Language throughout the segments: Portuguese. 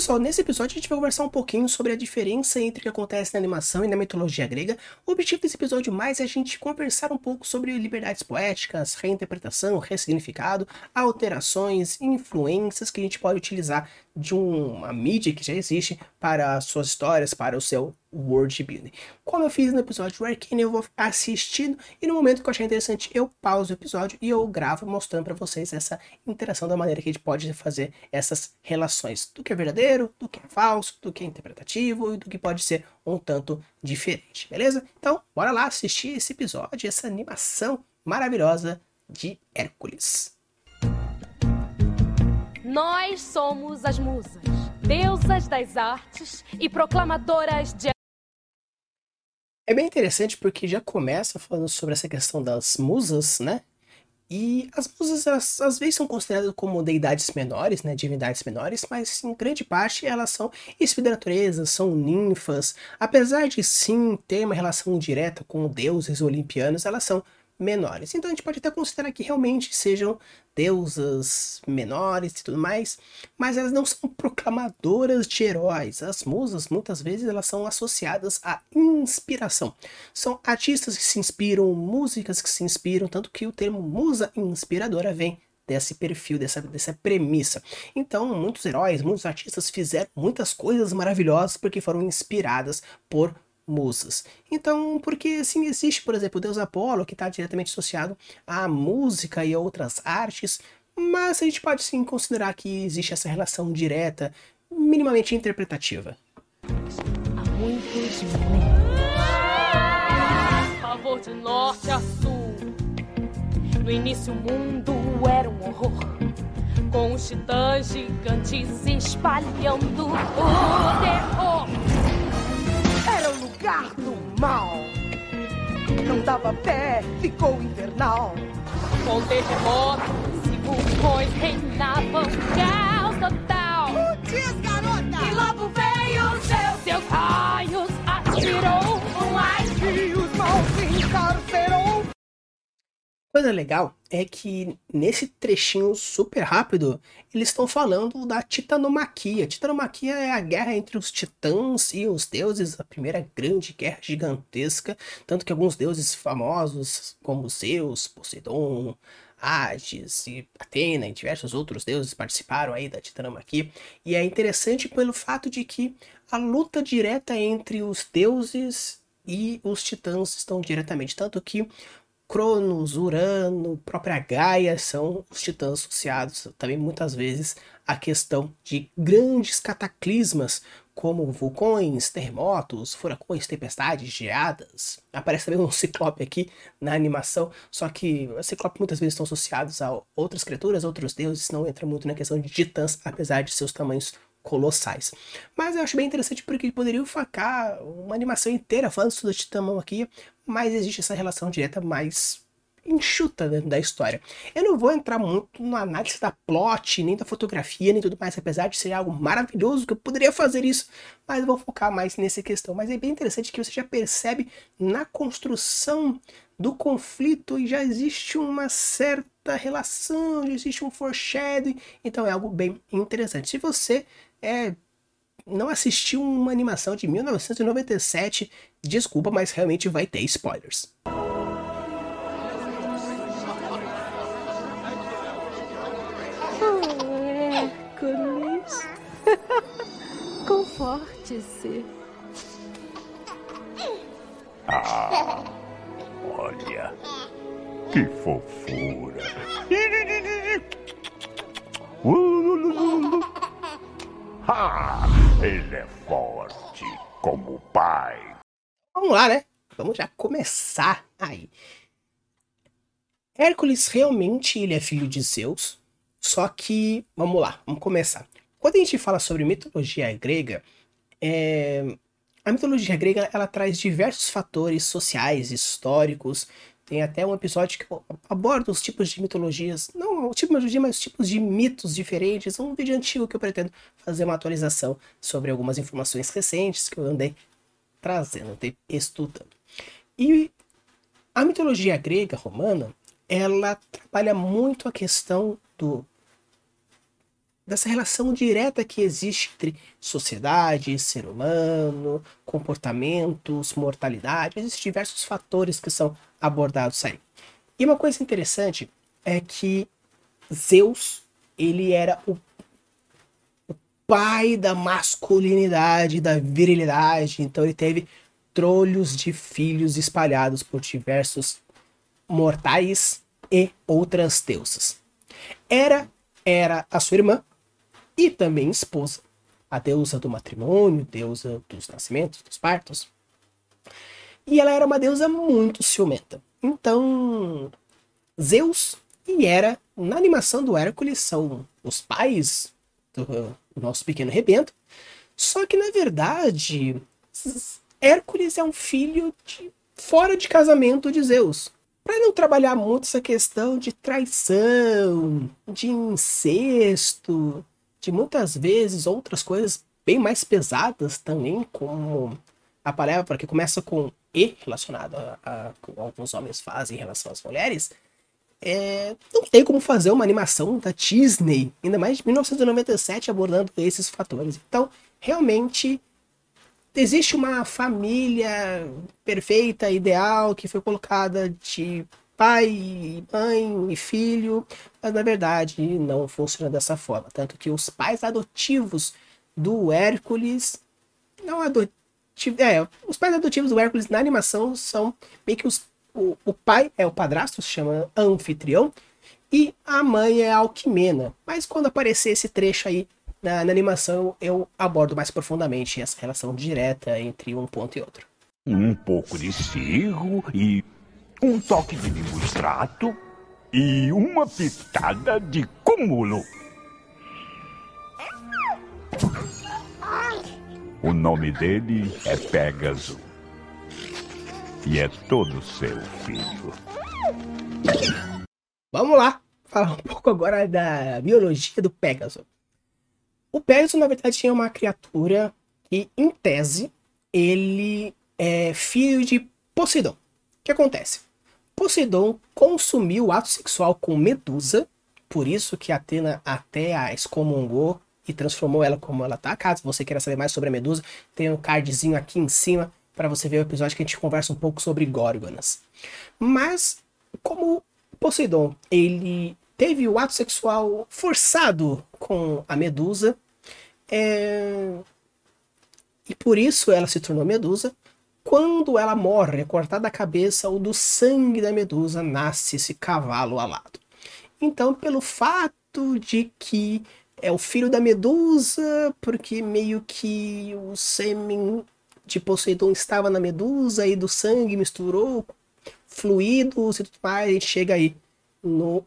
pessoal, nesse episódio a gente vai conversar um pouquinho sobre a diferença entre o que acontece na animação e na mitologia grega. O objetivo desse episódio mais é a gente conversar um pouco sobre liberdades poéticas, reinterpretação, ressignificado, alterações, influências que a gente pode utilizar de uma mídia que já existe para suas histórias, para o seu world building. Como eu fiz no episódio do Arcane, eu vou assistindo e no momento que eu achar interessante, eu pauso o episódio e eu gravo mostrando para vocês essa interação da maneira que a gente pode fazer essas relações do que é verdadeiro, do que é falso, do que é interpretativo e do que pode ser um tanto diferente, beleza? Então, bora lá assistir esse episódio, essa animação maravilhosa de Hércules. Nós somos as musas, deusas das artes e proclamadoras de. É bem interessante porque já começa falando sobre essa questão das musas, né? E as musas, elas, às vezes, são consideradas como deidades menores, né? Divindades menores, mas em grande parte elas são espíritos da natureza, são ninfas. Apesar de sim ter uma relação direta com deuses olimpianos, elas são menores. Então a gente pode até considerar que realmente sejam deusas menores e tudo mais, mas elas não são proclamadoras de heróis. As musas, muitas vezes, elas são associadas à inspiração. São artistas que se inspiram, músicas que se inspiram, tanto que o termo musa inspiradora vem desse perfil, dessa, dessa premissa. Então, muitos heróis, muitos artistas fizeram muitas coisas maravilhosas porque foram inspiradas por musas. Então, porque assim existe, por exemplo, o deus Apolo, que está diretamente associado à música e outras artes, mas a gente pode sim considerar que existe essa relação direta, minimamente interpretativa. Há muitos milênios. Favor de norte a sul. No início o mundo era um horror. Com os titãs gigantes espalhando o terror lugar do mal. Não dava pé, ficou infernal. Com terremotos e vulcões reinavam caos total. Putz, garota! E logo veio o seu, seus raios atirou um ar e os maus encarcerou. Coisa legal é que nesse trechinho super rápido, eles estão falando da titanomaquia. Titanomaquia é a guerra entre os titãs e os deuses, a primeira grande guerra gigantesca, tanto que alguns deuses famosos, como Zeus, Poseidon, Hades e Atena e diversos outros deuses participaram aí da titanomaquia. E é interessante pelo fato de que a luta direta entre os deuses e os titãs estão diretamente, tanto que Cronos, Urano, própria Gaia são os titãs associados também muitas vezes à questão de grandes cataclismas como vulcões, terremotos, furacões, tempestades, geadas. Aparece também um ciclope aqui na animação, só que os ciclopes muitas vezes estão associados a outras criaturas, outros deuses, não entra muito na questão de titãs, apesar de seus tamanhos colossais. Mas eu acho bem interessante porque poderiam focar uma animação inteira falando sobre Titãmão aqui, mas existe essa relação direta mais enxuta dentro da história. Eu não vou entrar muito na análise da plot, nem da fotografia, nem tudo mais, apesar de ser algo maravilhoso que eu poderia fazer isso, mas eu vou focar mais nessa questão. Mas é bem interessante que você já percebe na construção do conflito e já existe uma certa relação, já existe um foreshadowing, então é algo bem interessante. Se você é, não assistiu uma animação de 1997, desculpa, mas realmente vai ter spoilers. Hércules, conforte-se. Ah, olha, que fofura. Ah, ele é forte como o pai. Vamos lá, né? Vamos já começar aí. Hércules realmente ele é filho de Zeus, só que vamos lá, vamos começar. Quando a gente fala sobre mitologia grega, é... a mitologia grega ela traz diversos fatores sociais, históricos, tem até um episódio que aborda os tipos de mitologias, não o tipo de mitologia, mas os tipos de mitos diferentes. Um vídeo antigo que eu pretendo fazer uma atualização sobre algumas informações recentes que eu andei trazendo, andei estudando. E a mitologia grega romana, ela trabalha muito a questão do dessa relação direta que existe entre sociedade, ser humano, comportamentos, mortalidade. Existem diversos fatores que são abordados aí. E uma coisa interessante é que Zeus, ele era o, pai da masculinidade, da virilidade, então ele teve trolhos de filhos espalhados por diversos mortais e outras deusas. Era era a sua irmã e também esposa, a deusa do matrimônio, deusa dos nascimentos, dos partos. E ela era uma deusa muito ciumenta. Então, Zeus e Hera, na animação do Hércules, são os pais do nosso pequeno rebento. Só que, na verdade, Hércules é um filho de fora de casamento de Zeus. Para não trabalhar muito essa questão de traição, de incesto, de muitas vezes outras coisas bem mais pesadas também, como a palavra que começa com E relacionado a, a alguns homens fazem em relação às mulheres, é, não tem como fazer uma animação da Disney, ainda mais de 1997, abordando esses fatores. Então, realmente, existe uma família perfeita, ideal, que foi colocada de pai, mãe e filho, mas na verdade não funciona dessa forma. Tanto que os pais adotivos do Hércules, não adotivos, é, os pais adotivos do Hércules na animação são meio que os, o, o pai é o padrasto, se chama anfitrião, e a mãe é a Alquimena. Mas quando aparecer esse trecho aí na, na, animação, eu abordo mais profundamente essa relação direta entre um ponto e outro. Um pouco de cirro e um toque de extrato e uma pitada de cúmulo. O nome dele é Pégaso. E é todo seu filho. Vamos lá, falar um pouco agora da biologia do Pégaso. O Pégaso, na verdade, é uma criatura que, em tese, ele é filho de Poseidon. O que acontece? Poseidon consumiu o ato sexual com Medusa, por isso que Atena até a excomungou e transformou ela como ela tá. Caso você queira saber mais sobre a Medusa, tem um cardzinho aqui em cima para você ver o episódio que a gente conversa um pouco sobre Górgonas. Mas como Poseidon, ele teve o ato sexual forçado com a Medusa, é... e por isso ela se tornou Medusa. Quando ela morre, é cortada a cabeça, o do sangue da Medusa nasce esse cavalo alado. Então, pelo fato de que é o filho da Medusa, porque meio que o sêmen de Poseidon estava na Medusa e do sangue misturou fluidos e tudo mais, a gente chega aí no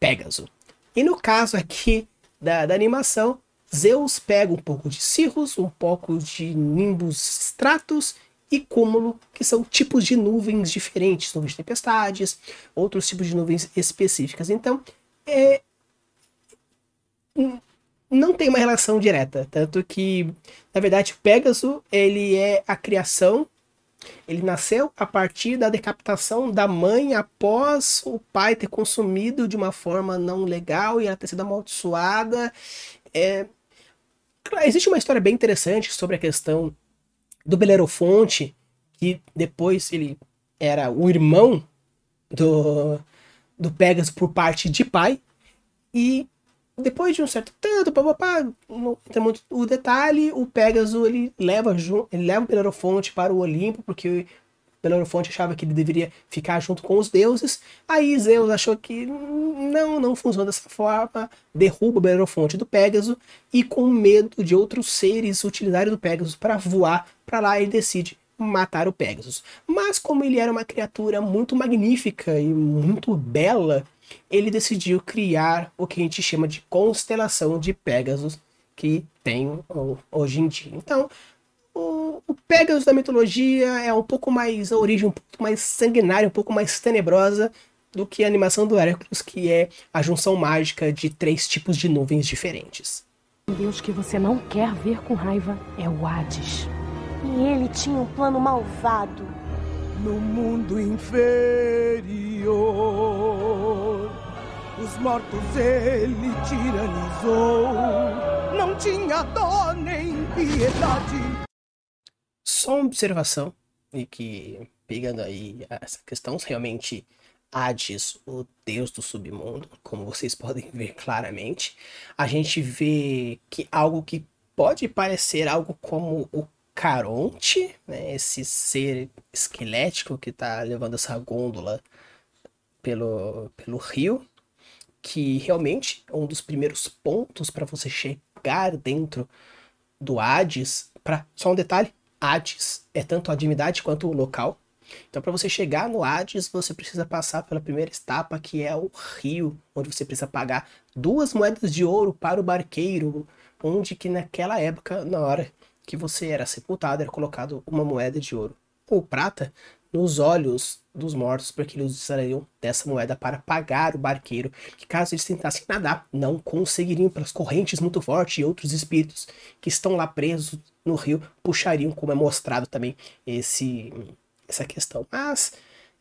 Pégaso. E no caso aqui da, da animação, Zeus pega um pouco de Cirrus, um pouco de Nimbus Stratos e cúmulo, que são tipos de nuvens diferentes, nuvens de tempestades, outros tipos de nuvens específicas. Então, é, não tem uma relação direta, tanto que, na verdade, Pégaso, ele é a criação, ele nasceu a partir da decapitação da mãe após o pai ter consumido de uma forma não legal e ela ter sido amaldiçoada. É... Existe uma história bem interessante sobre a questão do Belerofonte, que depois ele era o irmão do, do Pegasus por parte de pai, e depois de um certo tanto, papapá, não tem muito o detalhe, o Pegasus ele leva, ele leva o Belerofonte para o Olimpo, porque Belerofonte achava que ele deveria ficar junto com os deuses. Aí Zeus achou que não, não funciona dessa forma, derruba Belerofonte do Pégaso e com medo de outros seres utilizarem do Pégaso para voar para lá, ele decide matar o Pégasus. Mas como ele era uma criatura muito magnífica e muito bela, ele decidiu criar o que a gente chama de constelação de Pégasus que tem hoje em dia. Então, o, o Pegasus da mitologia é um pouco mais a origem, um pouco mais sanguinária, um pouco mais tenebrosa do que a animação do Hércules, que é a junção mágica de três tipos de nuvens diferentes. Deus que você não quer ver com raiva é o Hades. E ele tinha um plano malvado. No mundo inferior, Os mortos ele tiranizou. Não tinha dó nem piedade. Só uma observação, e que pegando aí essa questão, realmente Hades, o deus do submundo, como vocês podem ver claramente, a gente vê que algo que pode parecer algo como o Caronte, né, esse ser esquelético que está levando essa gôndola pelo, pelo rio, que realmente é um dos primeiros pontos para você chegar dentro do Hades. Pra, só um detalhe: Hades é tanto a divindade quanto o local. Então, para você chegar no Hades, você precisa passar pela primeira etapa, que é o rio, onde você precisa pagar duas moedas de ouro para o barqueiro, onde que naquela época, na hora que você era sepultado, era colocado uma moeda de ouro ou prata nos olhos dos mortos, porque eles usariam dessa moeda para pagar o barqueiro, que caso eles tentassem nadar, não conseguiriam pelas correntes muito fortes e outros espíritos que estão lá presos no rio puxariam, como é mostrado também esse essa questão. Mas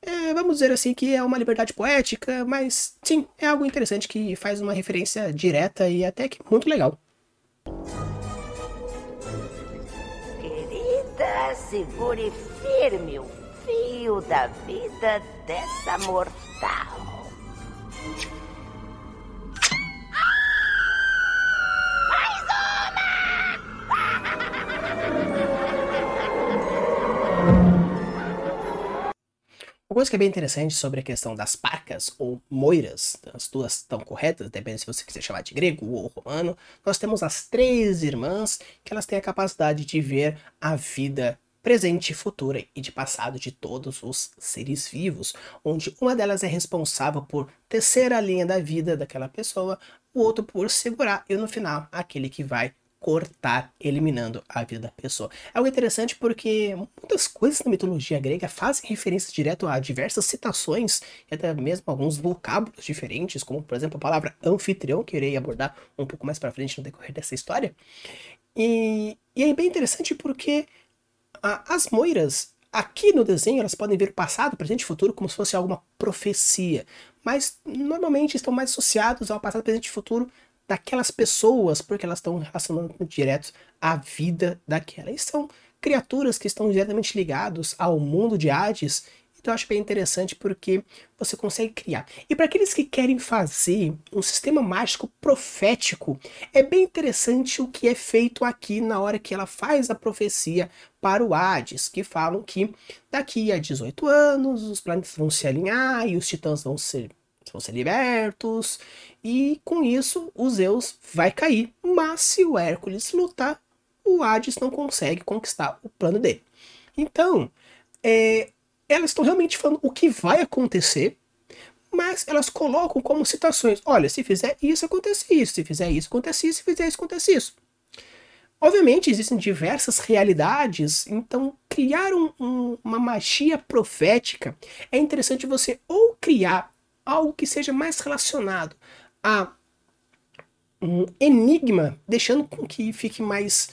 é, vamos dizer assim que é uma liberdade poética, mas sim, é algo interessante que faz uma referência direta e até que muito legal. Querida, segure firme o fio da vida dessa mortal. Uma coisa que é bem interessante sobre a questão das parcas ou moiras, as duas estão corretas, depende se você quiser chamar de grego ou romano, nós temos as três irmãs que elas têm a capacidade de ver a vida presente futura e de passado de todos os seres vivos, onde uma delas é responsável por tecer a linha da vida daquela pessoa, o outro por segurar e no final aquele que vai cortar, eliminando a vida da pessoa. É algo interessante porque muitas coisas na mitologia grega fazem referência direto a diversas citações e até mesmo alguns vocábulos diferentes, como por exemplo a palavra anfitrião, que irei abordar um pouco mais para frente no decorrer dessa história. E, e é bem interessante porque a, as moiras aqui no desenho elas podem ver passado, presente e futuro como se fosse alguma profecia, mas normalmente estão mais associados ao passado, presente e futuro daquelas pessoas, porque elas estão relacionando direto à vida daquela. E são criaturas que estão diretamente ligados ao mundo de Hades. Então eu acho bem interessante porque você consegue criar. E para aqueles que querem fazer um sistema mágico profético, é bem interessante o que é feito aqui na hora que ela faz a profecia para o Hades, que falam que daqui a 18 anos os planetas vão se alinhar e os titãs vão ser vão ser libertos, e com isso o Zeus vai cair. Mas se o Hércules lutar, o Hades não consegue conquistar o plano dele. Então, é, elas estão realmente falando o que vai acontecer, mas elas colocam como citações: olha, se fizer isso, acontece isso, se fizer isso, acontece isso, se fizer isso, acontece isso. Obviamente existem diversas realidades, então criar um, um, uma magia profética é interessante você ou criar algo que seja mais relacionado a um enigma, deixando com que fique mais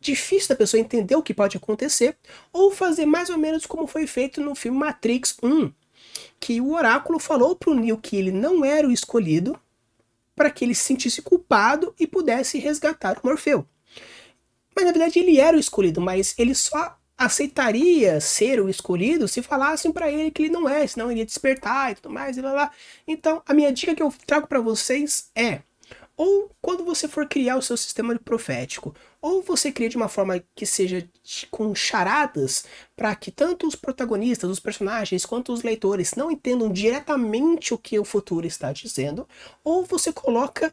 difícil da pessoa entender o que pode acontecer, ou fazer mais ou menos como foi feito no filme Matrix 1, que o oráculo falou para o Neo que ele não era o escolhido para que ele se sentisse culpado e pudesse resgatar o Morfeu. Mas na verdade ele era o escolhido, mas ele só aceitaria ser o escolhido se falassem para ele que ele não é, senão ele ia despertar e tudo mais e lá, lá. Então, a minha dica que eu trago para vocês é: ou quando você for criar o seu sistema profético, ou você cria de uma forma que seja com charadas, para que tanto os protagonistas, os personagens, quanto os leitores não entendam diretamente o que o futuro está dizendo, ou você coloca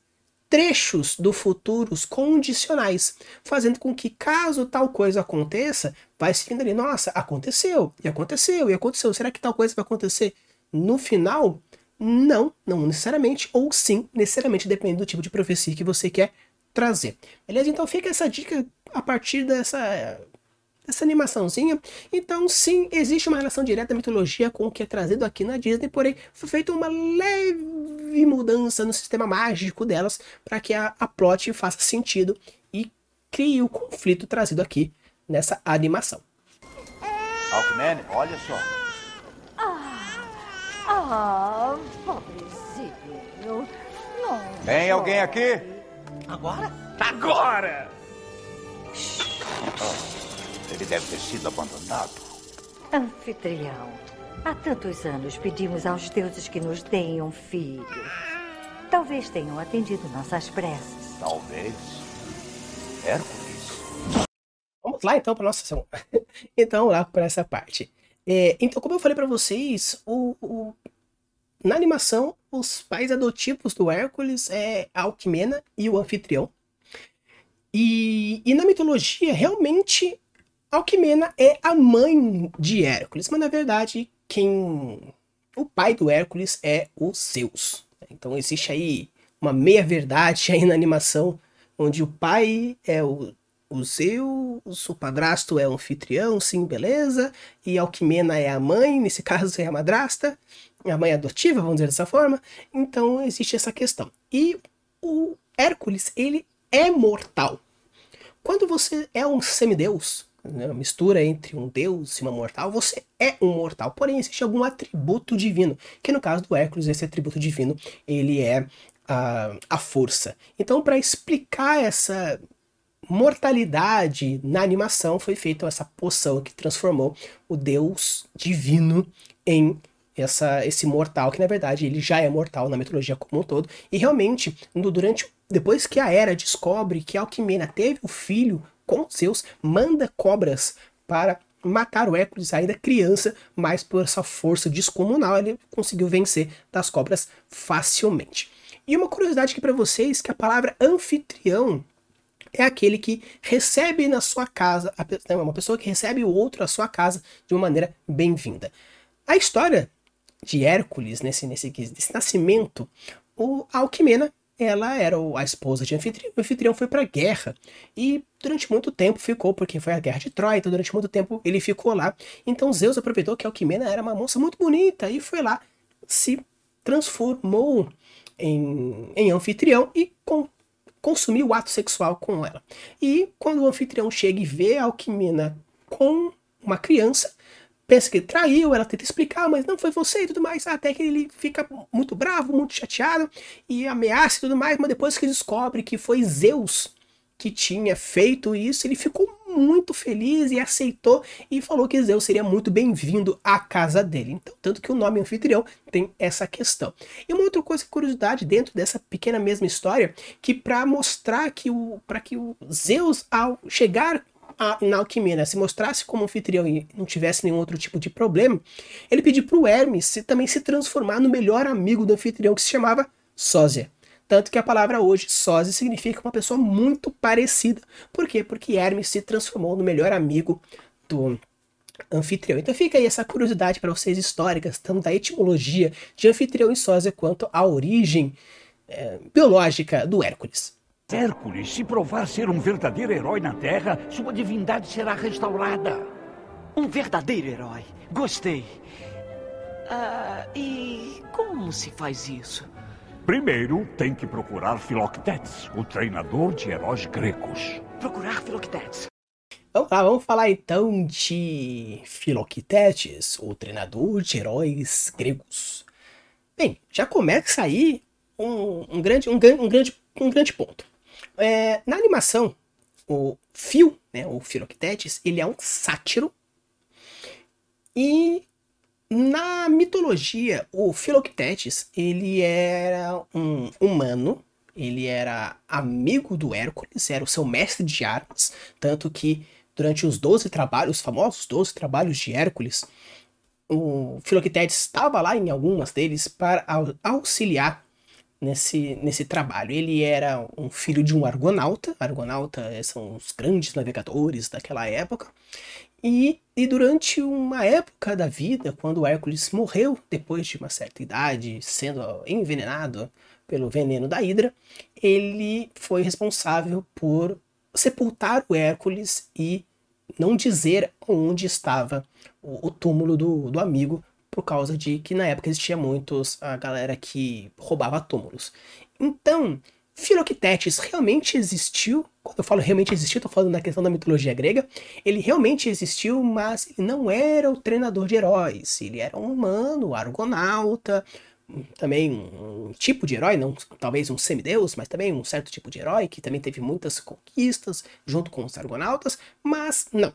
trechos do futuros condicionais, fazendo com que caso tal coisa aconteça, vai seguindo ali, nossa, aconteceu, e aconteceu, e aconteceu, será que tal coisa vai acontecer no final? Não, não necessariamente, ou sim, necessariamente, dependendo do tipo de profecia que você quer trazer. Beleza? Então fica essa dica a partir dessa essa animaçãozinha. Então, sim, existe uma relação direta da mitologia com o que é trazido aqui na Disney, porém foi feita uma leve mudança no sistema mágico delas para que a, a plot faça sentido e crie o conflito trazido aqui nessa animação. Alckman, olha só. Ah, ah pobrezinho. Não. Tem alguém aqui? Agora? Agora! Ele deve ter sido abandonado. Anfitrião, há tantos anos pedimos aos deuses que nos deem um filho. Talvez tenham atendido nossas preces. Talvez. Hércules. Vamos lá então para nossa sessão. então, lá para essa parte. É, então, como eu falei para vocês, o, o- na animação, os pais adotivos do Hércules é a Alquimena e o anfitrião. E, e na mitologia, realmente, Alquimena é a mãe de Hércules, mas na verdade, quem. O pai do Hércules é o Zeus. Então existe aí uma meia-verdade aí na animação, onde o pai é o, o Zeus, o padrasto é o anfitrião, sim, beleza, e Alquimena é a mãe, nesse caso é a madrasta, a mãe adotiva, vamos dizer dessa forma. Então existe essa questão. E o Hércules, ele é mortal. Quando você é um semideus, né, mistura entre um deus e uma mortal, você é um mortal. Porém, existe algum atributo divino, que no caso do Hércules, esse atributo divino, ele é a, a força. Então, para explicar essa mortalidade na animação, foi feita essa poção que transformou o deus divino em essa, esse mortal, que na verdade ele já é mortal na mitologia como um todo. E realmente, durante depois que a Hera descobre que Alquimena teve o filho com Zeus, manda cobras para matar o Hércules ainda criança, mas por essa força descomunal ele conseguiu vencer das cobras facilmente. E uma curiosidade aqui para vocês, que a palavra anfitrião é aquele que recebe na sua casa, é uma pessoa que recebe o outro à sua casa de uma maneira bem-vinda. A história de Hércules, nesse, nesse, nesse nascimento, o Alquimena, ela era a esposa de Anfitrião. O Anfitrião foi para a guerra e durante muito tempo ficou, porque foi a guerra de Troia, então durante muito tempo ele ficou lá. Então Zeus aproveitou que Alquimena era uma moça muito bonita e foi lá, se transformou em, em anfitrião e com, consumiu o ato sexual com ela. E quando o anfitrião chega e vê a Alquimena com uma criança, pensa que traiu, ela tenta explicar, mas não foi você e tudo mais, até que ele fica muito bravo, muito chateado e ameaça e tudo mais, mas depois que descobre que foi Zeus que tinha feito isso, ele ficou muito feliz e aceitou e falou que Zeus seria muito bem-vindo à casa dele. Então, tanto que o nome anfitrião tem essa questão. E uma outra coisa, curiosidade dentro dessa pequena mesma história, que para mostrar que o para que o Zeus ao chegar a, na Alquimena se mostrasse como anfitrião e não tivesse nenhum outro tipo de problema, ele pediu para o Hermes se- também se transformar no melhor amigo do anfitrião que se chamava Sósia. Tanto que a palavra hoje, sósia, significa uma pessoa muito parecida. Por quê? Porque Hermes se transformou no melhor amigo do anfitrião. Então fica aí essa curiosidade para vocês históricas, tanto da etimologia de anfitrião e sósia, quanto a origem eh, biológica do Hércules. Hércules, se provar ser um verdadeiro herói na Terra, sua divindade será restaurada. Um verdadeiro herói. Gostei. Ah, e como se faz isso? Primeiro, tem que procurar Filoctetes, o treinador de heróis gregos. Procurar Filoctetes. Vamos lá, vamos falar então de Filoctetes, o treinador de heróis gregos. Bem, já começa aí um, um grande, um, um grande, um grande ponto. É, na animação, o Fio, né, o Filoctetes, ele é um sátiro. E na mitologia, o Filoctetes, ele era um humano, ele era amigo do Hércules, era o seu mestre de armas, tanto que durante os 12 trabalhos, os famosos 12 trabalhos de Hércules, o Filoctetes estava lá em algumas deles para au- auxiliar nesse, nesse trabalho. Ele era um filho de um argonauta, argonauta eh, são os grandes navegadores daquela época, e, e durante uma época da vida, quando Hércules morreu, depois de uma certa idade, sendo envenenado pelo veneno da Hidra, ele foi responsável por sepultar o Hércules e não dizer onde estava o, o túmulo do, do amigo, por causa de que na época existia muitos a galera que roubava túmulos. Então, Filoctetes realmente existiu. Quando eu falo realmente existiu, estou falando na questão da mitologia grega. Ele realmente existiu, mas ele não era o treinador de heróis. Ele era um humano, argonauta, também um, tipo de herói, não talvez um semideus, mas também um certo tipo de herói que também teve muitas conquistas junto com os argonautas, mas não.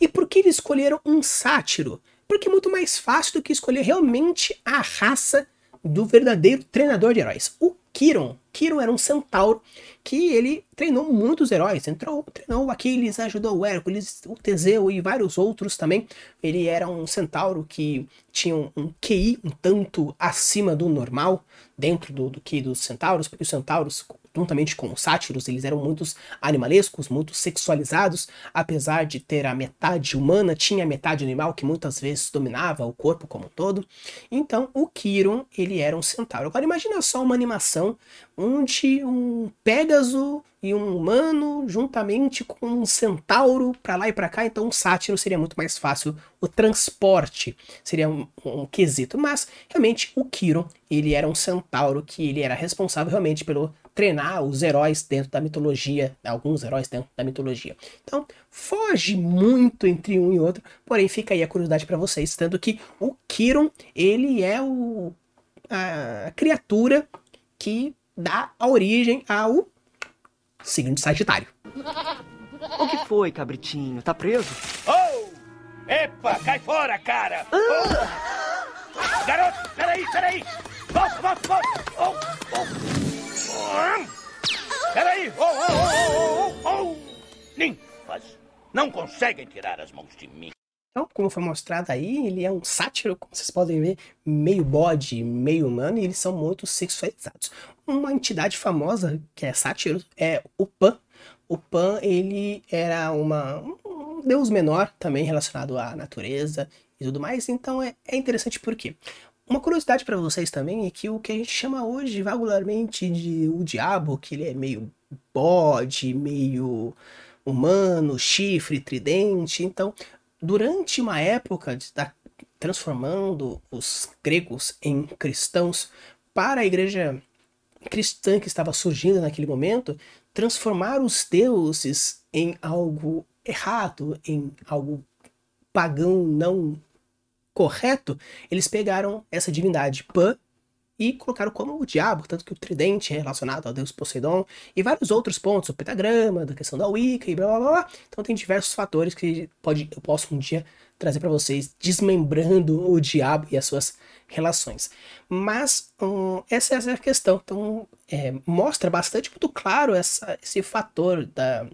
E por que eles escolheram um sátiro? Porque é muito mais fácil do que escolher realmente a raça do verdadeiro treinador de heróis. O Kiron. Kiron era um centauro que ele treinou muitos heróis. Entrou, treinou o Aquiles, ajudou o Hércules, o Teseu e vários outros também. Ele era um centauro que tinha um, um QI um tanto acima do normal dentro do, do dos centauros, porque os centauros juntamente com os sátiros, eles eram muitos animalescos, muito sexualizados, apesar de ter a metade humana, tinha a metade animal que muitas vezes dominava o corpo como um todo. Então, o Kiron, ele era um centauro. Agora imagina só uma animação onde um Pégaso e um humano juntamente com um centauro para lá e para cá, então um sátiro seria muito mais fácil. O transporte, seria um, um, quesito, mas realmente o Kiron, ele era um centauro que ele era responsável realmente pelo treinar os heróis dentro da mitologia, alguns heróis dentro da mitologia. Então, foge muito entre um e outro, porém fica aí a curiosidade para vocês, tanto que o Kiron, ele é o, a criatura que dá origem ao signo de Sagitário. O que foi, cabritinho? Tá preso? Oh! Epa, cai fora, cara! Ah! Oh! Garoto, peraí, peraí! Volta, volta, volta! Oh, oh. Peraí! Oh, oh, oh, oh, oh, Ninfas! Não conseguem tirar as mãos de mim. Então, como foi mostrado aí, ele é um sátiro, como vocês podem ver, meio bode, meio humano, e eles são muito sexualizados. Uma entidade famosa que é sátiro é o Pan. O Pan, ele era uma, um deus menor também relacionado à natureza e tudo mais, então é, é interessante porque uma curiosidade para vocês também é que o que a gente chama hoje vagularmente de o diabo, que ele é meio bode, meio humano, chifre, tridente. Então, durante uma época de estar transformando os gregos em cristãos para a igreja cristã que estava surgindo naquele momento, transformar os deuses em algo errado, em algo pagão não correto, eles pegaram essa divindade Pan e colocaram como o diabo, tanto que o tridente é relacionado ao deus Poseidon e vários outros pontos, o pentagrama, da questão da Wicca e blá blá blá. Então tem diversos fatores que pode, eu posso um dia trazer para vocês, desmembrando o diabo e as suas relações. Mas hum, essa, essa é a questão. Então é, mostra bastante, muito claro essa, esse fator da,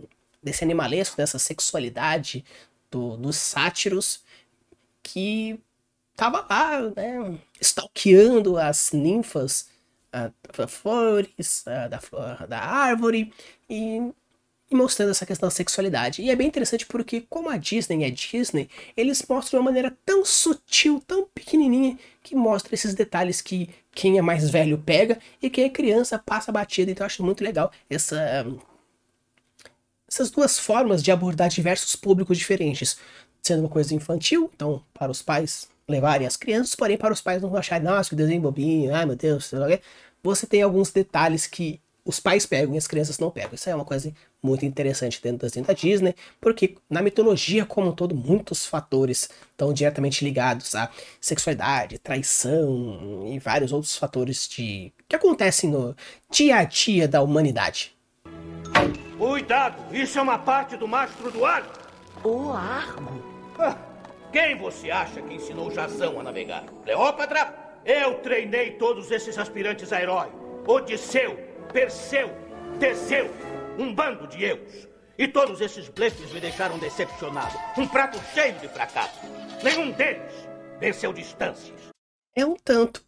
desse animalesco, dessa sexualidade do, dos sátiros que tava lá, né, stalkeando as ninfas uh, flores, uh, da, da árvore e, e, mostrando essa questão da sexualidade. E é bem interessante porque, como a Disney é Disney, eles mostram de uma maneira tão sutil, tão pequenininha, que mostra esses detalhes que quem é mais velho pega e quem é criança passa batida. Então eu acho muito legal essa essas duas formas de abordar diversos públicos diferentes. Sendo uma coisa infantil, então para os pais levarem as crianças, porém para os pais não acharem, nossa, que desenho bobinho, ai meu Deus, você tem alguns detalhes que os pais pegam e as crianças não pegam. Isso é uma coisa muito interessante dentro das da Disney, porque na mitologia como um todo, muitos fatores estão diretamente ligados à sexualidade, traição e vários outros fatores de que acontecem no dia a dia da humanidade. Cuidado, isso é uma parte do mastro do arco. O arco? Ah. Quem você acha que ensinou Jazão a navegar? Cleópatra? Eu treinei todos esses aspirantes a herói. Odisseu, Perseu, Teseu, um bando de eus. E todos esses blefes me deixaram decepcionado. Um prato cheio de fracasso. Nenhum deles venceu distâncias. É um tanto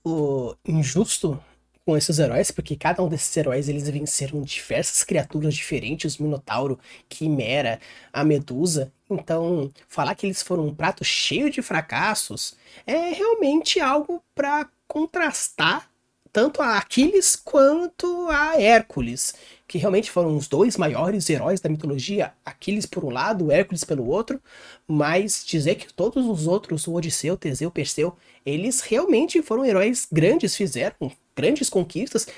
injusto com esses heróis, porque cada um desses heróis eles venceram diversas criaturas diferentes, Minotauro, Quimera, a Medusa. Então, falar que eles foram um prato cheio de fracassos é realmente algo para contrastar tanto a Aquiles quanto a Hércules, que realmente foram os dois maiores heróis da mitologia, Aquiles por um lado, Hércules pelo outro, mas dizer que todos os outros, o Odisseu, Teseu, Perseu, eles realmente foram heróis grandes, fizeram grandes conquistas.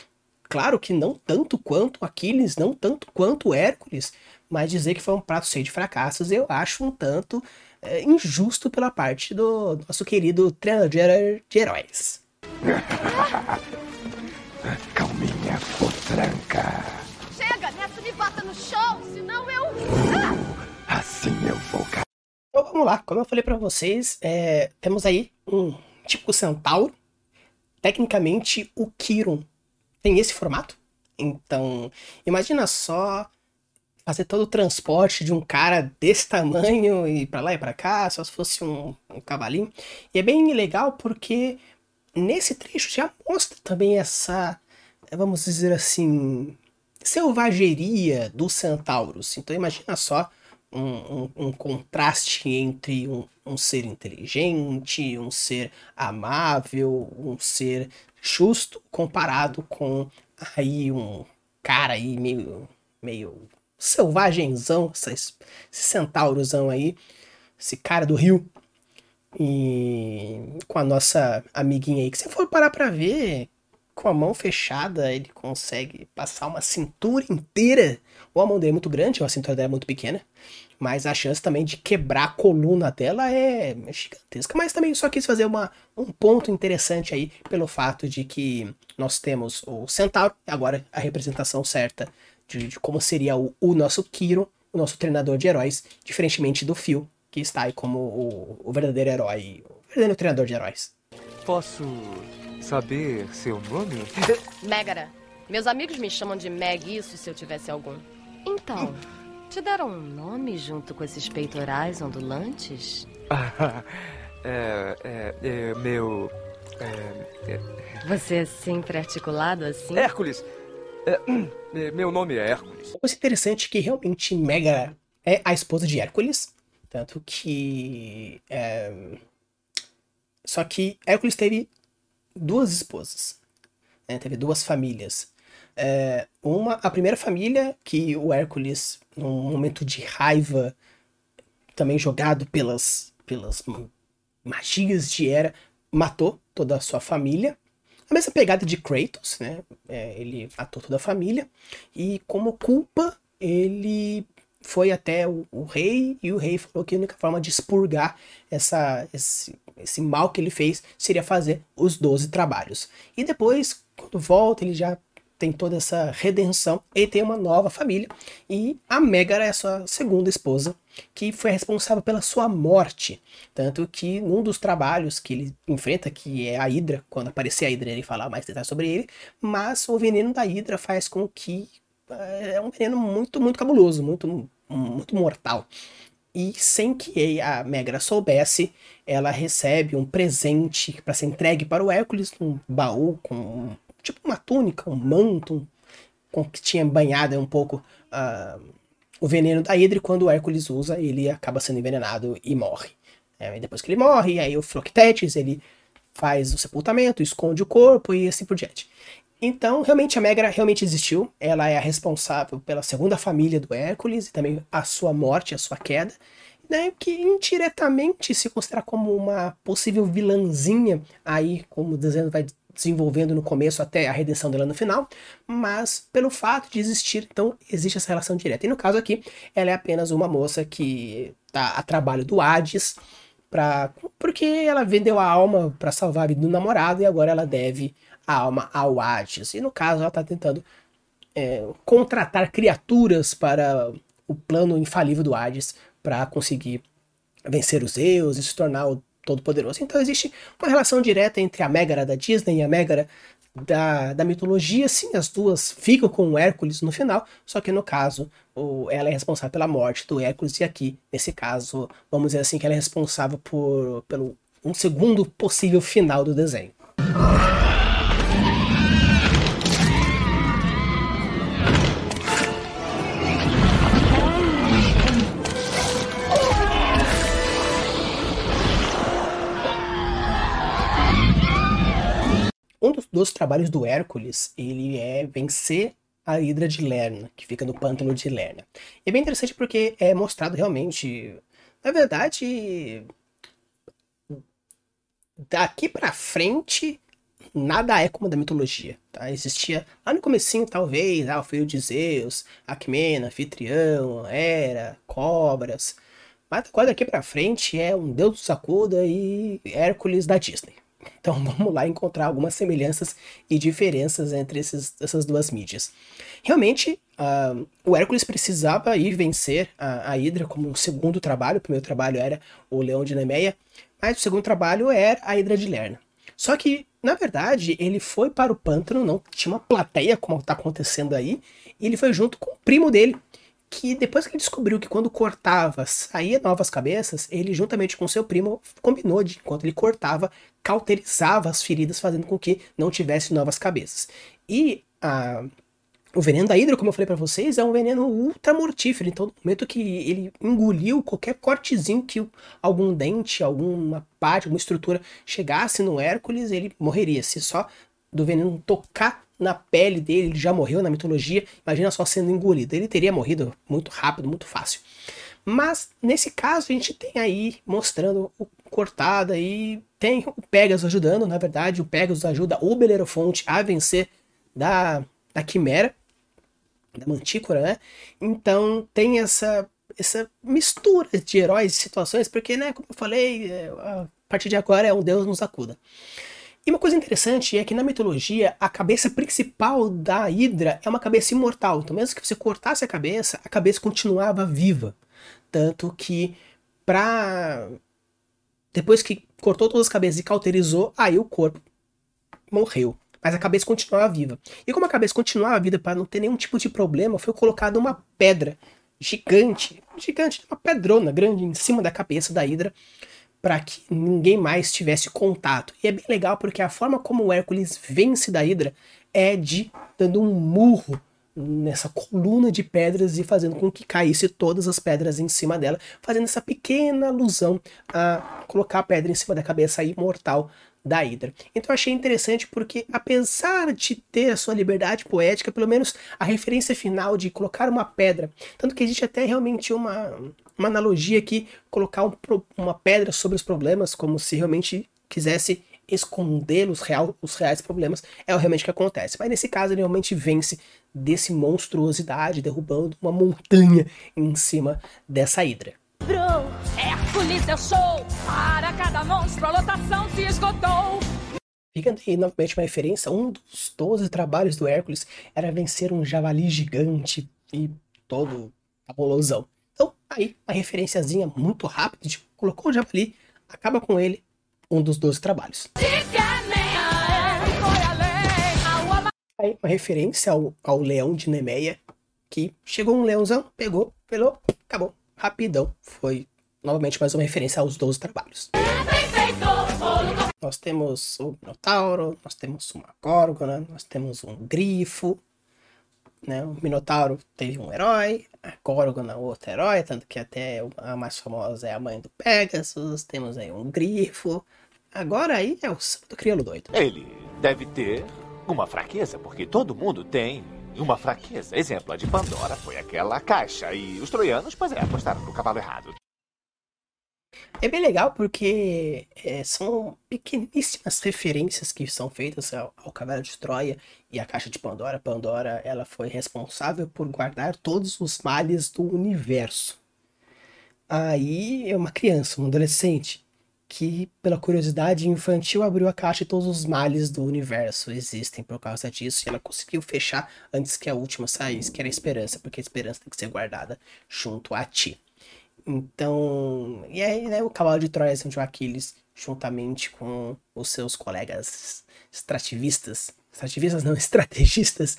Claro que não tanto quanto Aquiles, não tanto quanto Hércules, mas dizer que foi um prato cheio de fracassos eu acho um tanto é, injusto pela parte do nosso querido treinador de heróis. Calminha, potranca. Chega, Neto, me bota no chão, senão eu... Assim eu vou cair. Então vamos lá, como eu falei pra vocês, é, temos aí um típico centauro. Tecnicamente, o Kiron tem esse formato. Então, imagina só fazer todo o transporte de um cara desse tamanho e para lá e para cá, só se fosse um, um, cavalinho. E é bem legal porque nesse trecho já mostra também essa, vamos dizer assim, selvageria dos centauros. Então imagina só um, um, um contraste entre um, ser inteligente, um ser amável, um ser justo comparado com aí um cara aí meio meio selvagenzão, esse centaurozão aí, esse cara do rio. E com a nossa amiguinha aí, que se for parar pra ver, com a mão fechada, ele consegue passar uma cintura inteira. Ou a mão dele é muito grande, ou a cintura dela é muito pequena. Mas a chance também de quebrar a coluna dela é gigantesca. Mas também só quis fazer uma, um ponto interessante aí, pelo fato de que nós temos o centauro, agora a representação certa de, de como seria o, o, nosso Kiro, o nosso treinador de heróis, diferentemente do Phil, que está aí como o, o verdadeiro herói, o verdadeiro treinador de heróis. Posso saber seu nome? Megara. Meus amigos me chamam de Meg, isso se eu tivesse algum. Então, te deram um nome junto com esses peitorais ondulantes? é, é, é, meu. É, é, Você é sempre articulado assim? Hércules! É, é, meu nome é Hércules. Uma coisa interessante é que realmente Mega é a esposa de Hércules. Tanto que. É... Só que Hércules teve duas esposas. Né? Teve duas famílias. É, uma, a primeira família, que o Hércules, num momento de raiva, também jogado pelas, pelas magias de Hera, matou toda a sua família. A mesma pegada de Kratos, né? É, ele matou toda a família. E como culpa, ele foi até o, o, rei e o rei falou que a única forma de expurgar essa, esse, esse mal que ele fez seria fazer os 12 trabalhos. E depois, quando volta, ele já tem toda essa redenção. Ele tem uma nova família. E a Megara é a sua segunda esposa, que foi responsável pela sua morte. Tanto que num dos trabalhos que ele enfrenta, que é a Hidra, quando aparecer a Hidra ele falar mais detalhes sobre ele, mas o veneno da Hidra faz com que eh, é um veneno muito, muito cabuloso, muito, muito mortal. E sem que a Megara soubesse, ela recebe um presente para ser entregue para o Hércules, um baú com tipo uma túnica, um manto, com que tinha banhado um pouco uh, o veneno da Hidra, e quando o Hércules usa, ele acaba sendo envenenado e morre. É, depois que ele morre, aí o Philoctetes, ele faz o sepultamento, esconde o corpo e assim por diante. Então, realmente, a Megra realmente existiu. Ela é a responsável pela segunda família do Hércules e também a sua morte, a sua queda. Né, que indiretamente se considera como uma possível vilãzinha aí, como o desenho vai desenvolvendo no começo até a redenção dela no final, mas pelo fato de existir, então existe essa relação direta. E no caso aqui, ela é apenas uma moça que está a trabalho do Hades, pra, porque ela vendeu a alma para salvar a vida do namorado e agora ela deve a alma ao Hades. E no caso, ela está tentando é, contratar criaturas para o plano infalível do Hades para conseguir vencer os Zeus e se tornar o Todo-Poderoso. Então existe uma relação direta entre a Megara da Disney e a Megara da, da mitologia. Sim, as duas ficam com o Hércules no final, só que no caso o, ela é responsável pela morte do Hércules e aqui, nesse caso, vamos dizer assim, que ela é responsável por, pelo um segundo possível final do desenho. Um dos, dos, trabalhos do Hércules, ele é vencer a Hidra de Lerna, que fica no pântano de Lerna. E é bem interessante porque é mostrado realmente, na verdade, daqui para frente nada é como da mitologia, tá? Existia lá no comecinho talvez, ah, o filho de Zeus, Acmena, Anfitrião, Hera, cobras. Mas agora daqui para frente é um deus do Sakuda e Hércules da Disney. Então vamos lá encontrar algumas semelhanças e diferenças entre esses, essas duas mídias. Realmente, uh, o Hércules precisava ir vencer a, a Hidra como um segundo trabalho. O primeiro trabalho era o Leão de Nemeia, mas o segundo trabalho era a Hidra de Lerna. Só que, na verdade, ele foi para o pântano, não tinha uma plateia como está acontecendo aí, e ele foi junto com o primo dele, que depois que ele descobriu que quando cortava saía novas cabeças, ele juntamente com seu primo combinou de enquanto ele cortava, cauterizava as feridas, fazendo com que não tivesse novas cabeças. E a o veneno da Hidra, como eu falei para vocês, é um veneno ultra mortífero. Então, no momento que ele engoliu qualquer cortezinho que algum dente, alguma parte, alguma estrutura chegasse no Hércules, ele morreria. Se só do veneno tocar na pele dele, ele já morreu na mitologia. Imagina só sendo engolido. Ele teria morrido muito rápido, muito fácil. Mas nesse caso a gente tem aí mostrando o cortado aí, tem o Pegasus ajudando, na verdade, o Pegasus ajuda o Belerofonte a vencer da, da Quimera, da Mantícora, né? Então tem essa essa mistura de heróis e situações, porque, né, como eu falei, é, a partir de agora é um Deus nos acuda. E uma coisa interessante é que na mitologia, a cabeça principal da Hidra é uma cabeça imortal. Então, mesmo que você cortasse a cabeça, a cabeça continuava viva. Tanto que, pra. Depois que cortou todas as cabeças e cauterizou, aí o corpo morreu. Mas a cabeça continuava viva. E como a cabeça continuava viva para não ter nenhum tipo de problema, foi colocada uma pedra gigante, gigante, uma pedrona grande em cima da cabeça da Hidra para que ninguém mais tivesse contato. E é bem legal porque a forma como o Hércules vence da Hidra é de dando um murro nessa coluna de pedras e fazendo com que caísse todas as pedras em cima dela, fazendo essa pequena alusão a colocar a pedra em cima da cabeça imortal da Hidra. Então eu achei interessante porque, apesar de ter a sua liberdade poética, pelo menos a referência final de colocar uma pedra, tanto que existe até realmente uma, uma analogia aqui, colocar um, uma pedra sobre os problemas, como se realmente quisesse esconder os, real, os reais problemas, é realmente o que acontece. Mas nesse caso ele realmente vence desse monstruosidade, derrubando uma montanha em cima dessa Hidra. Hércules para cada monstro a lotação se esgotou. Fica aí novamente uma referência, um dos 12 trabalhos do Hércules era vencer um javali gigante e todo cabulosão. Então, aí, uma referenciazinha muito rápida, tipo, colocou o javali, acaba com ele, um dos 12 trabalhos. Aí, uma referência ao, ao leão de Nemeia, que chegou um leãozão, pegou, pelou, acabou rapidão. Foi novamente mais uma referência aos 12 trabalhos. Nós temos o Minotauro, nós temos uma Górgona, nós temos um Grifo. Né? O Minotauro teve um herói, a Górgona outro herói, tanto que até a mais famosa é a mãe do Pegasus. Temos aí um Grifo. Agora aí é o do crioulo doido. Ele deve ter uma fraqueza, porque todo mundo tem uma fraqueza. Exemplo, a de Pandora foi aquela caixa. E os troianos, pois é, apostaram no cavalo errado. É bem legal porque é, são pequeníssimas referências que são feitas ao, ao Cavalo de Troia e a Caixa de Pandora. Pandora ela foi responsável por guardar todos os males do universo. Aí é uma criança, um adolescente, que, pela curiosidade infantil, abriu a caixa e todos os males do universo existem por causa disso. E ela conseguiu fechar antes que a última saísse, que era a esperança, porque a esperança tem que ser guardada junto a ti. Então, e aí, né, o cavalo de Troia São Aquiles, juntamente com os seus colegas extrativistas, extrativistas não, estrategistas,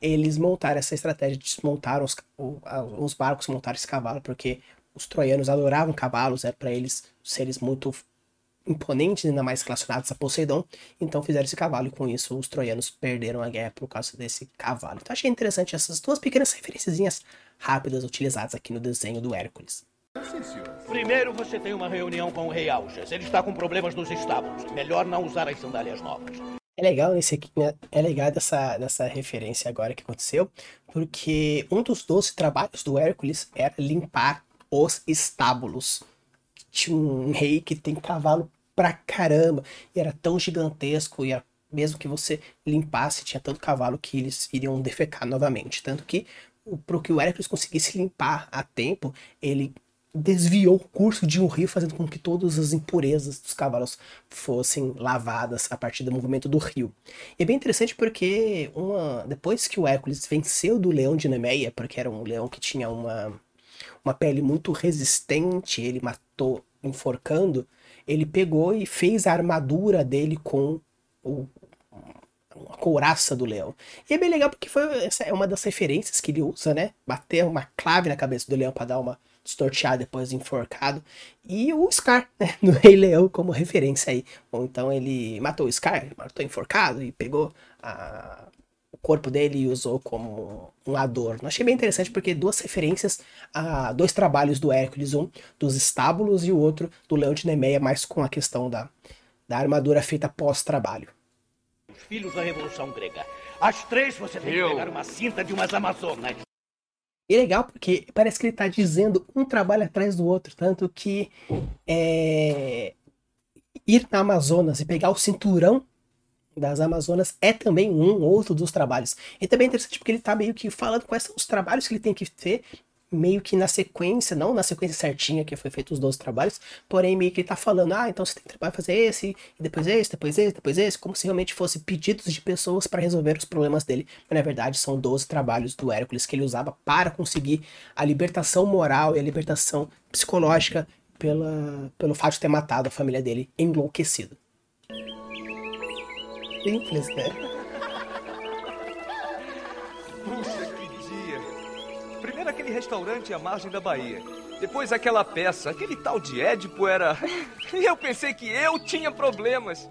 eles montaram essa estratégia, desmontaram os, os barcos, montaram esse cavalo, porque os troianos adoravam cavalos, é para eles seres muito imponentes, ainda mais relacionados a Poseidon, então fizeram esse cavalo e com isso os troianos perderam a guerra por causa desse cavalo. Então achei interessante essas duas pequenas referências rápidas utilizadas aqui no desenho do Hércules. Primeiro você tem uma reunião com o rei Alges. Ele está com problemas nos estábulos. Melhor não usar as sandálias novas. É legal nesse aqui, né? É legal dessa, dessa referência agora que aconteceu, porque um dos doze trabalhos do Hércules era limpar os estábulos. Tinha um rei que tem cavalo pra caramba, e era tão gigantesco, e era, mesmo que você limpasse, tinha tanto cavalo que eles iriam defecar novamente. Tanto que, para que o Hércules conseguisse limpar a tempo, ele desviou o curso de um rio, fazendo com que todas as impurezas dos cavalos fossem lavadas a partir do movimento do rio. E é bem interessante porque uma, depois que o Hércules venceu do leão de Nemeia, porque era um leão que tinha uma, uma pele muito resistente, ele matou enforcando, ele pegou e fez a armadura dele com o, a couraça do leão. E é bem legal porque foi essa é uma das referências que ele usa, né? Bater uma clave na cabeça do leão para dar uma destorteada depois enforcado. E o Scar, né? No Rei Leão como referência aí. Ou então ele matou o Scar, matou enforcado e pegou a, o corpo dele e usou como um adorno. Achei bem interessante porque duas referências a dois trabalhos do Hércules, um dos estábulos e o outro do Leão de Nemeia, mais com a questão da, da armadura feita pós-trabalho. Os filhos da Revolução Grega. Às três você tem Eu. que pegar uma cinta de umas Amazonas. E é legal porque parece que ele tá dizendo um trabalho atrás do outro, tanto que é, ir na Amazonas e pegar o cinturão das Amazonas é também um outro dos trabalhos. E também é interessante porque ele tá meio que falando quais são os trabalhos que ele tem que ter, meio que na sequência, não na sequência certinha que foi feito os 12 trabalhos, porém meio que ele tá falando, ah, então você tem que trabalhar fazer esse, e depois esse, depois esse, depois esse, como se realmente fosse pedidos de pessoas para resolver os problemas dele. Mas na verdade são 12 trabalhos do Hércules que ele usava para conseguir a libertação moral e a libertação psicológica pela, pelo fato de ter matado a família dele enlouquecido. Simples, né? Primeiro aquele restaurante à margem da Bahia. Depois aquela peça. Aquele tal de Édipo era... E eu pensei que eu tinha problemas.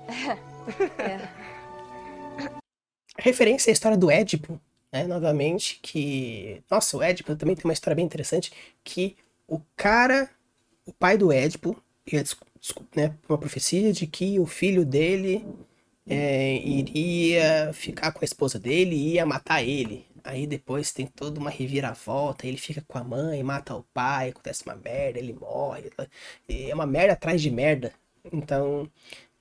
referência à história do Édipo, né, novamente, que... Nossa, o Édipo também tem uma história bem interessante, que o cara, o pai do Édipo, ia, né, uma profecia de que o filho dele é, iria ficar com a esposa dele e ia matar ele. Aí depois tem toda uma reviravolta, ele fica com a mãe, mata o pai, acontece uma merda, ele morre. É uma merda atrás de merda. Então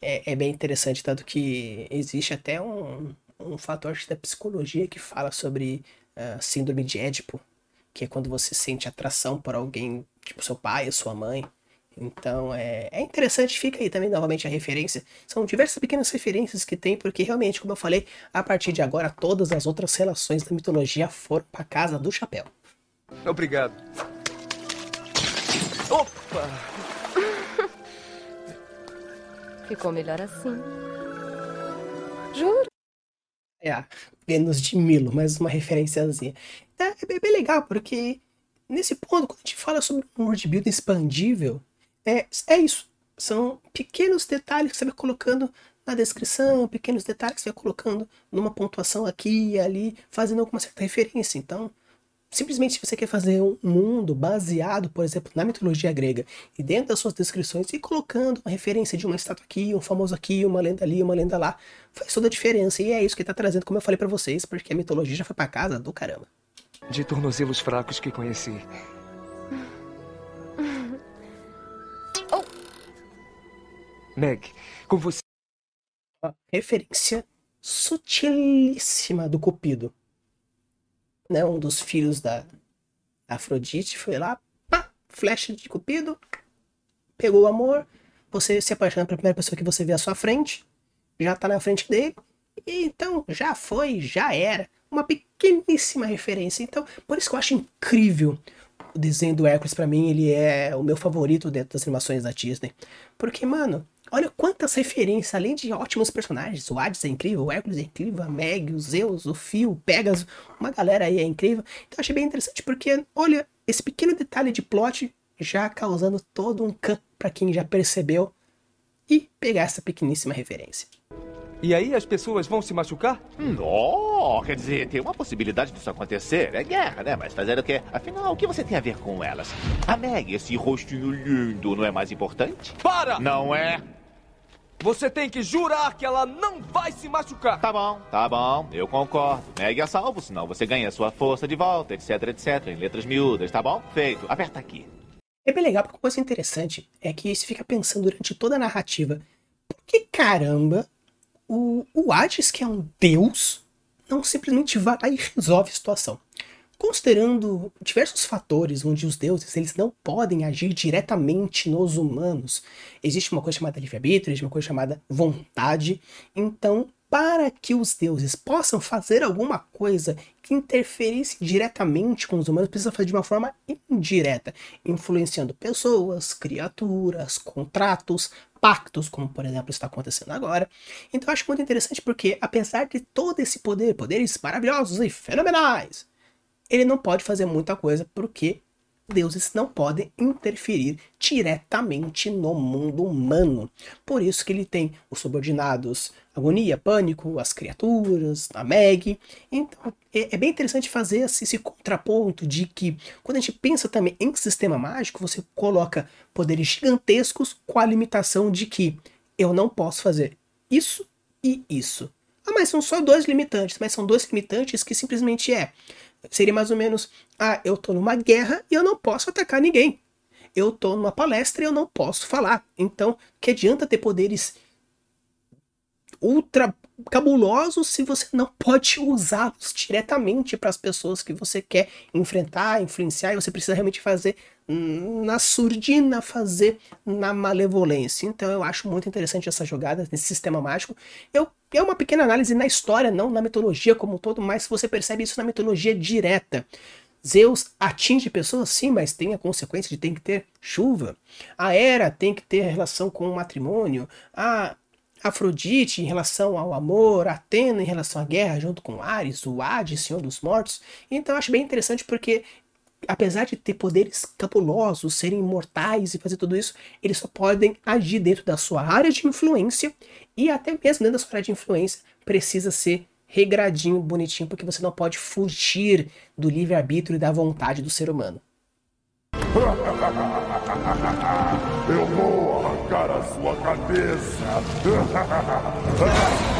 é, é bem interessante, tanto que existe até um, um fator da psicologia que fala sobre ah, síndrome de Édipo, que é quando você sente atração por alguém, tipo seu pai ou sua mãe. Então é, é interessante, fica aí também novamente a referência. São diversas pequenas referências que tem, porque realmente, como eu falei, a partir de agora todas as outras relações da mitologia foram para casa do chapéu. Obrigado. Opa! Ficou melhor assim. Juro. É Vênus de Milo, mais uma referenciazinha. É, é bem, bem legal, porque nesse ponto, quando a gente fala sobre um world building expandível, é, é isso. São pequenos detalhes que você vai colocando na descrição, pequenos detalhes que você vai colocando numa pontuação aqui e ali, fazendo alguma certa referência. Então, simplesmente se você quer fazer um mundo baseado, por exemplo, na mitologia grega, e dentro das suas descrições, e colocando uma referência de uma estátua aqui, um famoso aqui, uma lenda ali, uma lenda lá, faz toda a diferença. E é isso que ele tá trazendo, como eu falei pra vocês, porque a mitologia já foi pra casa do caramba. De tornozelos fracos que conheci. Meg, com você. Ó, referência sutilíssima do Cupido. Né, um dos filhos da Afrodite foi lá, pá, flecha de Cupido, pegou o amor, você se apaixona pela primeira pessoa que você vê à sua frente, já tá na frente dele, e então já foi, já era. Uma pequeníssima referência. Então, por isso que eu acho incrível o desenho do Hércules pra mim, ele é o meu favorito dentro das animações da Disney. Porque, mano, olha quantas referências, além de ótimos personagens. O Hades é incrível, o Hércules é incrível, a Meg, o Zeus, o Fio, o Pegasus, uma galera aí é incrível. Então achei bem interessante porque, olha, esse pequeno detalhe de plot já causando todo um can pra quem já percebeu e pegar essa pequeníssima referência. E aí as pessoas vão se machucar? Não, quer dizer, tem uma possibilidade disso acontecer. É guerra, né? Mas fazer o quê? Afinal, o que você tem a ver com elas? A Meg, esse rostinho lindo, não é mais importante? Para! Não é? Você tem que jurar que ela não vai se machucar. Tá bom, tá bom, eu concordo. Meg a salvo, senão você ganha sua força de volta, etc, etc, em letras miúdas, tá bom? Feito. Aperta aqui. É bem legal, porque uma coisa interessante é que você fica pensando durante toda a narrativa, por que caramba o, o Hades, que é um deus, não simplesmente vai lá e resolve a situação? considerando diversos fatores onde os deuses eles não podem agir diretamente nos humanos. Existe uma coisa chamada livre-arbítrio, existe uma coisa chamada vontade. Então, para que os deuses possam fazer alguma coisa que interferisse diretamente com os humanos, precisa fazer de uma forma indireta, influenciando pessoas, criaturas, contratos, pactos, como por exemplo está acontecendo agora. Então eu acho muito interessante porque, apesar de todo esse poder, poderes maravilhosos e fenomenais, ele não pode fazer muita coisa porque deuses não podem interferir diretamente no mundo humano. Por isso que ele tem os subordinados Agonia, Pânico, as criaturas, a Meg. Então é, é bem interessante fazer esse, esse, contraponto de que quando a gente pensa também em sistema mágico, você coloca poderes gigantescos com a limitação de que eu não posso fazer isso e isso. Ah, mas são só dois limitantes, mas são dois limitantes que simplesmente é Seria mais ou menos: ah, eu tô numa guerra e eu não posso atacar ninguém. Eu tô numa palestra e eu não posso falar. Então, que adianta ter poderes ultra cabulosos se você não pode usá-los diretamente para as pessoas que você quer enfrentar, influenciar, e você precisa realmente fazer na surdina, fazer na malevolência. Então eu acho muito interessante essa jogada nesse sistema mágico. Eu é uma pequena análise na história, não na mitologia como um todo, mas você percebe isso na mitologia direta. Zeus atinge pessoas, sim, mas tem a consequência de tem que ter chuva. A Hera tem que ter relação com o matrimônio. A Afrodite em relação ao amor, Atena em relação à guerra, junto com Ares, o Hades, Senhor dos Mortos. Então acho bem interessante porque, apesar de ter poderes cabulosos, serem imortais e fazer tudo isso, eles só podem agir dentro da sua área de influência e até mesmo dentro da sua área de influência precisa ser regradinho, bonitinho, porque você não pode fugir do livre-arbítrio e da vontade do ser humano. Eu vou arrancar a sua cabeça.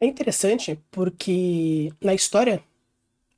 É interessante porque na história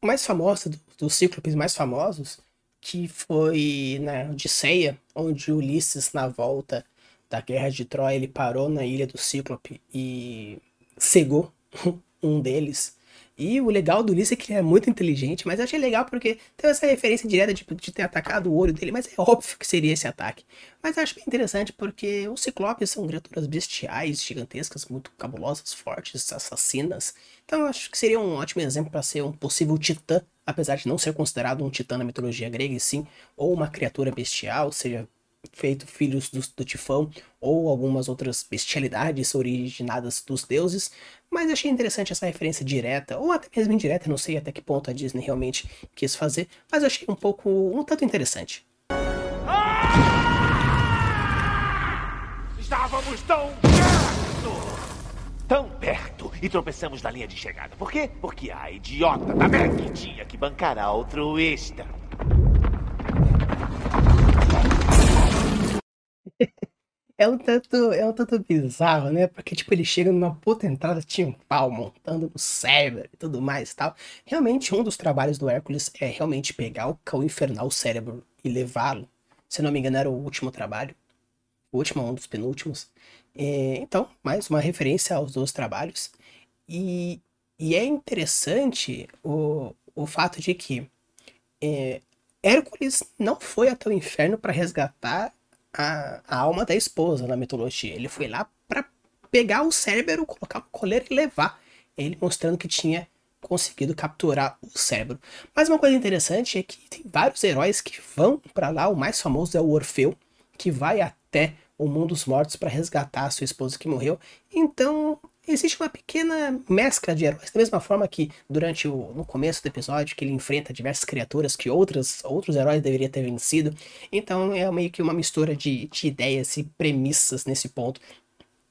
mais famosa dos Cíclopes mais famosos, que foi na Odisseia, onde Ulisses, na volta da Guerra de Troia, ele parou na ilha do Cíclope e cegou um deles. E o legal do Ulisses é que ele é muito inteligente, mas eu achei legal porque tem essa referência direta de, de ter atacado o olho dele, mas é óbvio que seria esse ataque. Mas eu acho bem interessante porque os ciclopes são criaturas bestiais, gigantescas, muito cabulosas, fortes, assassinas. Então eu acho que seria um ótimo exemplo para ser um possível titã, apesar de não ser considerado um titã na mitologia grega, e sim, ou uma criatura bestial, seja feito filhos do, do Tifão ou algumas outras bestialidades originadas dos deuses, mas achei interessante essa referência direta, ou até mesmo indireta, não sei até que ponto a Disney realmente quis fazer, mas achei um pouco, um tanto interessante. Estávamos tão perto! Tão perto! E tropeçamos na linha de chegada. Por quê? Porque a idiota da Meg tinha que bancar a altruísta. É um tanto, é um tanto bizarro, né? Porque, tipo, ele chega numa puta entrada, tinha um pau montando no cérebro e tudo mais e tal. Realmente, um dos trabalhos do Hércules é realmente pegar o cão infernal cérebro e levá-lo. Se não me engano, era o último trabalho. O último, um dos penúltimos. É, então, mais uma referência aos dois trabalhos. E, e é interessante o, o fato de que é, Hércules não foi até o inferno para resgatar a, a, alma da esposa na mitologia. Ele foi lá para pegar o cérebro, colocar no coleiro e levar. Ele mostrando que tinha conseguido capturar o cérebro. Mas uma coisa interessante é que tem vários heróis que vão para lá. O mais famoso é o Orfeu, que vai até o mundo dos mortos para resgatar a sua esposa que morreu. Então existe uma pequena mescla de heróis. Da mesma forma que durante o no começo do episódio que ele enfrenta diversas criaturas que outras, outros heróis deveriam ter vencido. Então é meio que uma mistura de, de ideias e premissas nesse ponto.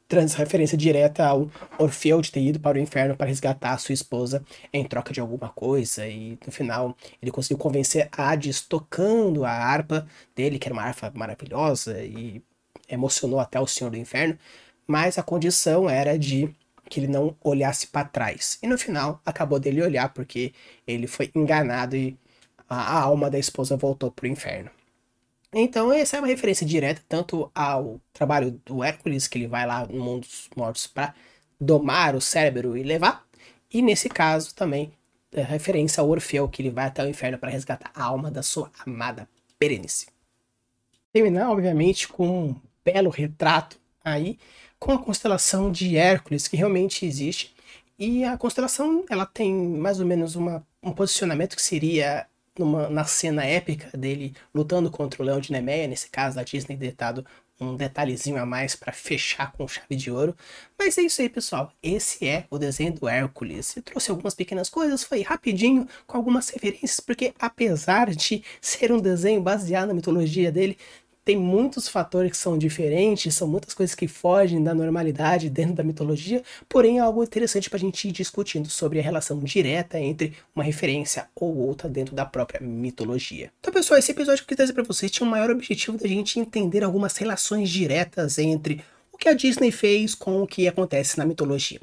Trans referência direta ao Orfeu de ter ido para o inferno para resgatar a sua esposa em troca de alguma coisa. E no final ele conseguiu convencer Hades tocando a harpa dele, que era uma harpa maravilhosa e emocionou até o Senhor do Inferno. Mas a condição era de que ele não olhasse para trás. E no final acabou dele olhar porque ele foi enganado e a, a alma da esposa voltou pro inferno. Então, essa é uma referência direta tanto ao trabalho do Hércules, que ele vai lá no mundo dos mortos para domar o cérebro e levar, e nesse caso também é referência ao Orfeu, que ele vai até o inferno para resgatar a alma da sua amada Berenice. Terminar, obviamente, com um belo retrato aí com a constelação de Hércules, que realmente existe. E a constelação ela tem mais ou menos uma, um posicionamento que seria numa, na cena épica dele lutando contra o leão de Nemeia, nesse caso da Disney detado um detalhezinho a mais para fechar com chave de ouro. Mas é isso aí, pessoal. Esse é o desenho do Hércules. Eu trouxe algumas pequenas coisas, foi rapidinho, com algumas referências, porque apesar de ser um desenho baseado na mitologia dele, tem muitos fatores que são diferentes, são muitas coisas que fogem da normalidade dentro da mitologia, porém é algo interessante para a gente ir discutindo sobre a relação direta entre uma referência ou outra dentro da própria mitologia. Então, pessoal, esse episódio que eu quis trazer para vocês tinha o maior objetivo da gente entender algumas relações diretas entre o que a Disney fez com o que acontece na mitologia.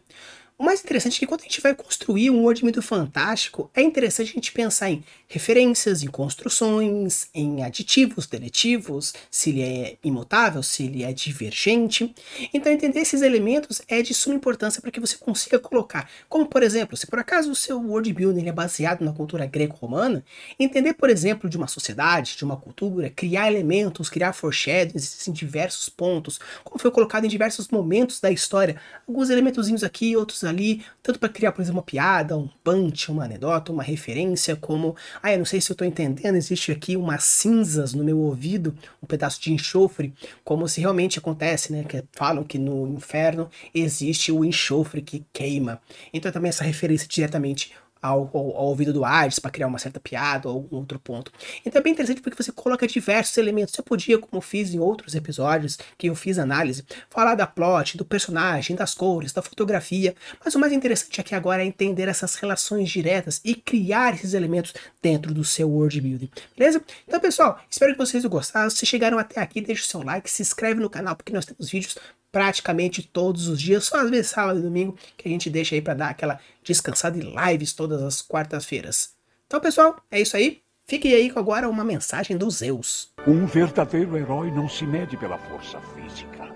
O mais interessante é que quando a gente vai construir um world muito fantástico, é interessante a gente pensar em referências, em construções, em aditivos, deletivos, se ele é imutável, se ele é divergente. Então entender esses elementos é de suma importância para que você consiga colocar, como por exemplo, se por acaso o seu world building é baseado na cultura greco-romana, entender, por exemplo, de uma sociedade, de uma cultura, criar elementos, criar foreshadows em diversos pontos, como foi colocado em diversos momentos da história, alguns elementozinhos aqui, outros ali, tanto para criar, por exemplo, uma piada, um punch, uma anedota, uma referência, como, ah, eu não sei se eu estou entendendo, existe aqui umas cinzas no meu ouvido, um pedaço de enxofre, como se realmente acontece, né? Que falam que no inferno existe o enxofre que queima. Então também essa referência diretamente ao, ao, ao ouvido do Hades para criar uma certa piada ou algum outro ponto. Então é bem interessante porque você coloca diversos elementos. Você podia, como fiz em outros episódios que eu fiz análise, falar da plot, do personagem, das cores, da fotografia, mas o mais interessante aqui agora é entender essas relações diretas e criar esses elementos dentro do seu world building, beleza? Então pessoal, espero que vocês tenham gostado. Se chegaram até aqui, deixe o seu like, se inscreve no canal porque nós temos vídeos praticamente todos os dias, só às vezes sábado e domingo que a gente deixa aí para dar aquela descansada e lives todas as quartas-feiras. Então, pessoal, é isso aí. Fique aí com agora uma mensagem dos Zeus. Um verdadeiro herói não se mede pela força física,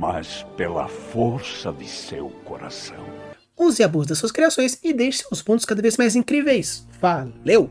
mas pela força de seu coração. Use e abuse das suas criações e deixe seus pontos cada vez mais incríveis. Valeu!